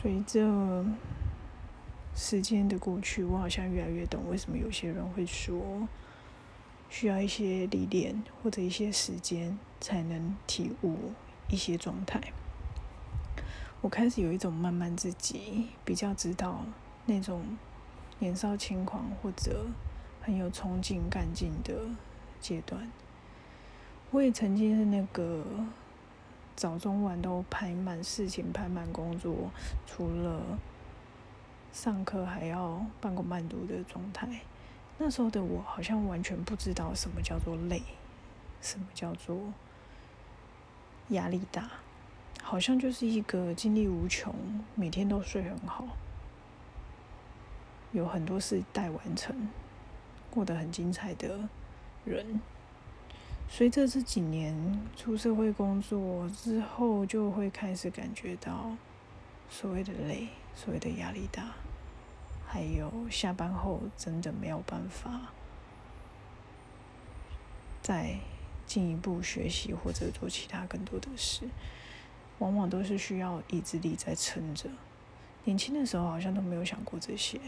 随着时间的过去，我好像越来越懂为什么有些人会说需要一些历练或者一些时间才能体悟一些状态。我开始有一种慢慢自己比较知道那种年少轻狂或者很有冲劲干劲的阶段。我也曾经是那个。早中晚都排满事情，排满工作，除了上课还要半工半读的状态。那时候的我好像完全不知道什么叫做累，什么叫做压力大，好像就是一个精力无穷，每天都睡很好，有很多事待完成，过得很精彩的人。随着这几年出社会工作之后，就会开始感觉到所谓的累，所谓的压力大，还有下班后真的没有办法再进一步学习或者做其他更多的事，往往都是需要意志力在撑着。年轻的时候好像都没有想过这些，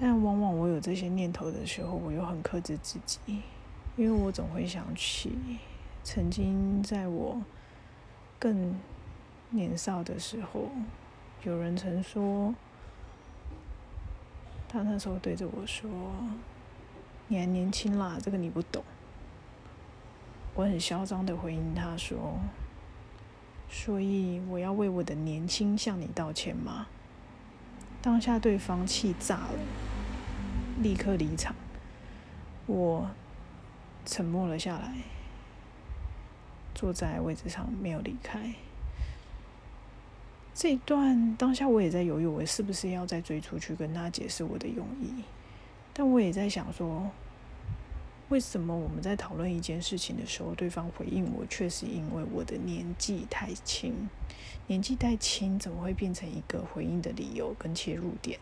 但往往我有这些念头的时候，我又很克制自己，因为我总会想起曾经在我更年少的时候，有人曾说，他那时候对着我说：“你还年轻啦，这个你不懂。”我很嚣张的回应他说：“所以我要为我的年轻向你道歉吗？”当下对方气炸了。立刻离场，我沉默了下来，坐在位置上没有离开。这一段当下我也在犹豫，我是不是要再追出去跟他解释我的用意？但我也在想说，为什么我们在讨论一件事情的时候，对方回应我却是因为我的年纪太轻？年纪太轻怎么会变成一个回应的理由跟切入点？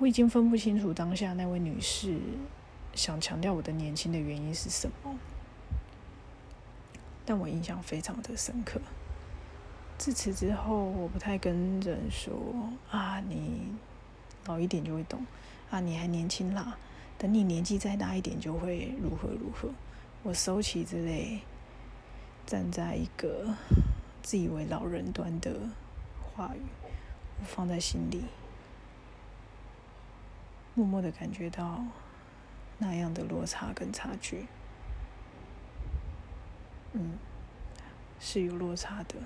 我已经分不清楚当下那位女士想强调我的年轻的原因是什么，但我印象非常的深刻。自此之后，我不太跟人说啊，你老一点就会懂啊，你还年轻啦，等你年纪再大一点就会如何如何。我收起之类站在一个自以为老人端的话语，我放在心里。默默的感觉到那样的落差跟差距，嗯，是有落差的。